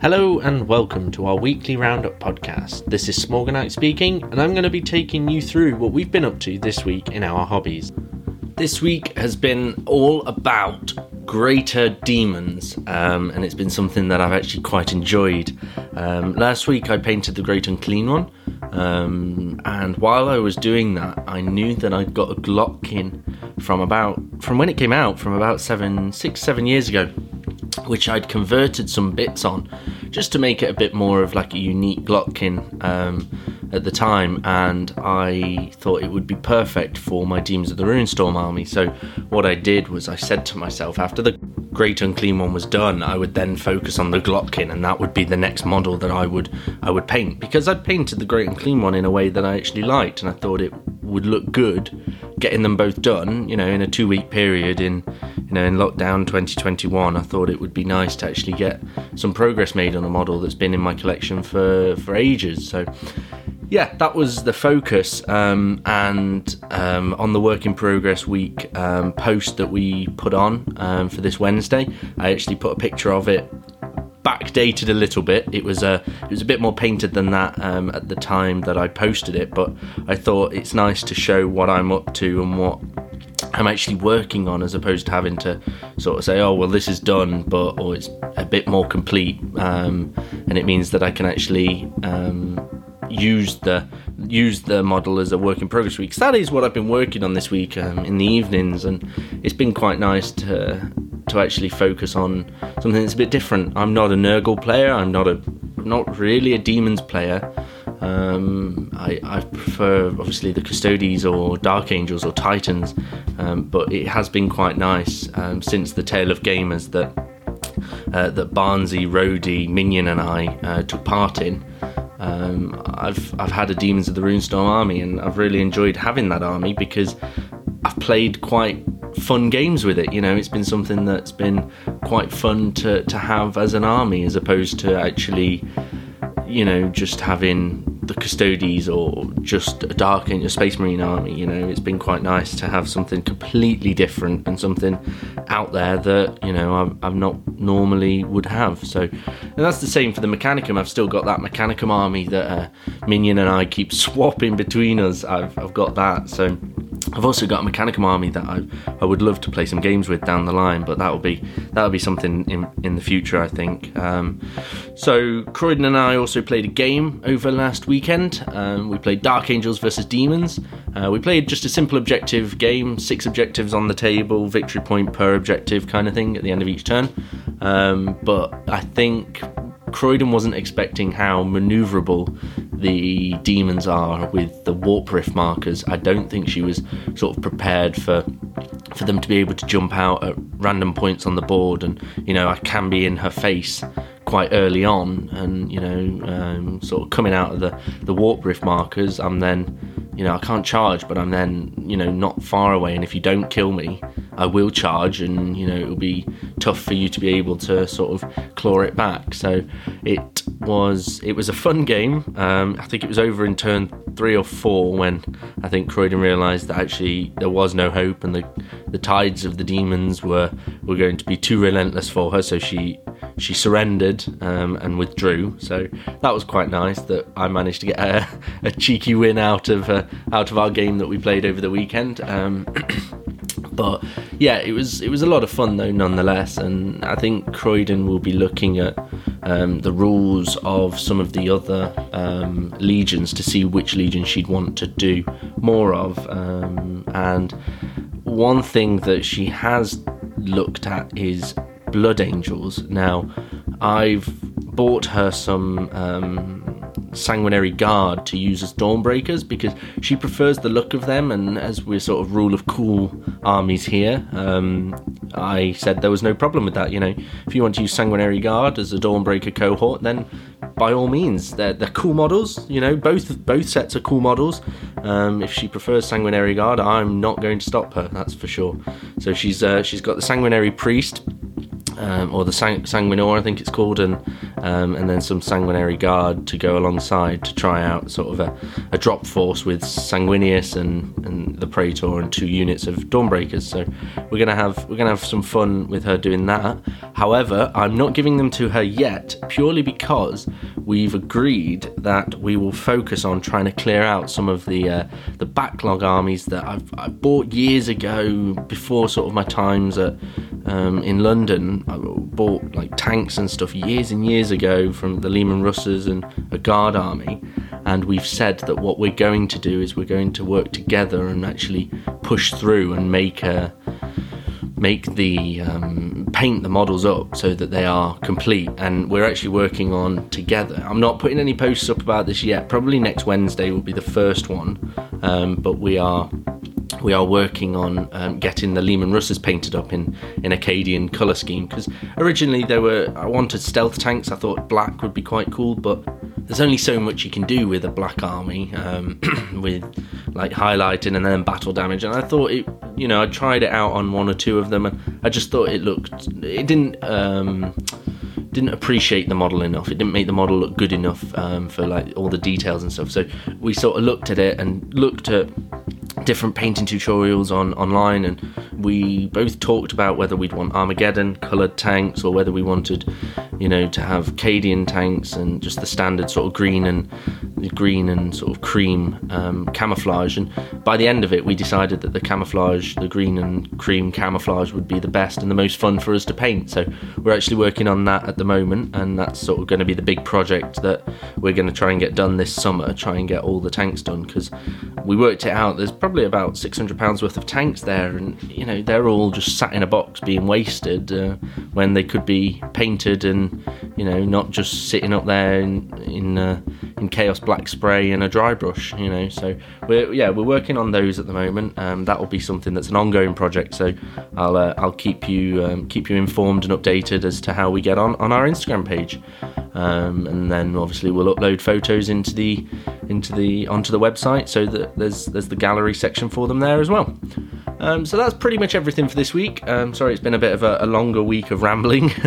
Hello and welcome to our weekly roundup podcast. This is Smorgonite speaking, and I'm going to be taking you through what we've been up to this week in our hobbies. This week has been all about greater demons, um, and it's been something that I've actually quite enjoyed. Um, last week I painted the Great Unclean one, um, and while I was doing that, I knew that I'd got a Glottkin from about from when it came out, from about seven, six, seven years ago, which I'd converted some bits on, just to make it a bit more of like a unique Glottkin um, at the time, and I thought it would be perfect for my Demons of the Ruinstorm army. So what I did was I said to myself, after the Great Unclean one was done, I would then focus on the Glottkin, and that would be the next model that I would I would paint because I'd painted the Great Unclean one in a way that I actually liked, and I thought it would look good getting them both done. You know, in a two week period in you know in lockdown 2021, I thought it would be nice to actually get some progress made on a model that's been in my collection for for ages. So yeah, that was the focus. Um, and um, on the work in progress week um, post that we put on um, for this Wednesday, I actually put a picture of it backdated a little bit. It was a it was a bit more painted than that um, at the time that I posted it, but I thought it's nice to show what I'm up to and what I'm actually working on, as opposed to having to sort of say, "Oh, well, this is done," but or it's a bit more complete, um, and it means that I can actually um, use the use the model as a work in progress week. So that is what I've been working on this week um, in the evenings, and it's been quite nice to to actually focus on something that's a bit different. I'm not a Nurgle player. I'm not a not really a demons player. Um, I, I, prefer obviously the Custodes or Dark Angels or Titans, um, but it has been quite nice um, since the Tale of Gamers that uh, that Barnsey, Rhodey, Minion, and I uh, took part in. Um, I've I've had a Demons of the Ruinstorm army, and I've really enjoyed having that army because I've played quite fun games with it. You know, it's been something that's been quite fun to to have as an army, as opposed to actually, you know, just having the Custodes or just a Dark a Space Marine army. You know, it's been quite nice to have something completely different and something out there that you know I've, I've not normally would have. So, and that's the same for the Mechanicum. I've still got that Mechanicum army that uh, Minion and I keep swapping between us. I've I've got that. So I've also got a Mechanicum army that I I would love to play some games with down the line, but that'll be that'll be something in in the future, I think. Um, so Croydon and I also played a game over last weekend. Um, we played Dark Angels versus Demons. Uh, we played just a simple objective game, six objectives on the table, victory point per objective kind of thing at the end of each turn. Um, but I think Croydon wasn't expecting how maneuverable the demons are with the warp rift markers. I don't think she was sort of prepared for for them to be able to jump out at random points on the board, and you know I can be in her face quite early on, and you know um, sort of coming out of the the warp rift markers. I'm then you know I can't charge, but I'm then you know not far away, and if you don't kill me, I will charge, and you know it'll be tough for you to be able to sort of claw it back. So it was it was a fun game. Um, I think it was over in turn three or four when I think Croydon realised that actually there was no hope, and the the tides of the demons were were going to be too relentless for her. So she she surrendered um, and withdrew. So that was quite nice that I managed to get a, a cheeky win out of uh, out of our game that we played over the weekend. Um, but yeah, it was it was a lot of fun though, nonetheless. And I think Croydon will be looking at um, the rules of some of the other um, legions to see which legion she'd want to do more of. Um, and one thing that she has looked at is Blood Angels. Now, I've bought her some um, sanguinary guard to use as dawnbreakers because she prefers the look of them and as we're sort of rule of cool armies here um, i said there was no problem with that you know. If you want to use sanguinary guard as a dawnbreaker cohort then by all means they're, they're cool models you know both both sets are cool models. Um, if she prefers sanguinary guard i'm not going to stop her that's for sure. So she's uh, she's got the sanguinary priest um, or the sang- Sanguinor, I think it's called, and um, and then some Sanguinary Guard to go alongside to try out sort of a, a drop force with Sanguinius and, and the Praetor and two units of Dawnbreakers. So we're gonna have we're gonna have some fun with her doing that. However, I'm not giving them to her yet, purely because we've agreed that we will focus on trying to clear out some of the uh, the backlog armies that I've, I bought years ago before sort of my times at um, in London. I bought like tanks and stuff years and years ago from the Leman Russes and a guard army. And we've said that what we're going to do is we're going to work together and actually push through and make a make the um, paint the models up so that they are complete and we're actually working on together i'm not putting any posts up about this yet probably next wednesday will be the first one um, but we are we are working on um, getting the Leman Russes painted up in, in Acadian colour scheme because originally there were I wanted stealth tanks. I thought black would be quite cool, but there's only so much you can do with a black army um, with like highlighting and then battle damage. And I thought it, you know, I tried it out on one or two of them, and I just thought it looked, it didn't. Um, didn't appreciate the model enough. It didn't make the model look good enough um, for like all the details and stuff. So we sort of looked at it and looked at different painting tutorials on online, and we both talked about whether we'd want Armageddon coloured tanks or whether we wanted, you know, to have Cadian tanks and just the standard sort of green and green and sort of cream um, camouflage. And by the end of it, we decided that the camouflage, the green and cream camouflage, would be the best and the most fun for us to paint. So we're actually working on that at the moment, and that's sort of going to be the big project that we're going to try and get done this summer. Try and get all the tanks done because we worked it out. There's probably about 600 pounds worth of tanks there, and you know they're all just sat in a box being wasted uh, when they could be painted and you know not just sitting up there in in, uh, in chaos black spray and a dry brush. You know, so we're yeah we're working on those at the moment. Um, that will be something that's an ongoing project. So I'll uh, I'll keep you um, keep you informed and updated as to how we get on on our Instagram page. Um, and then obviously we'll upload photos into the into the onto the website so that there's there's the gallery section for them there as well. Um, so that's pretty much everything for this week. Um, sorry, it's been a bit of a, a longer week of rambling.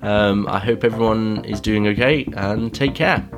Um, I hope everyone is doing okay and take care.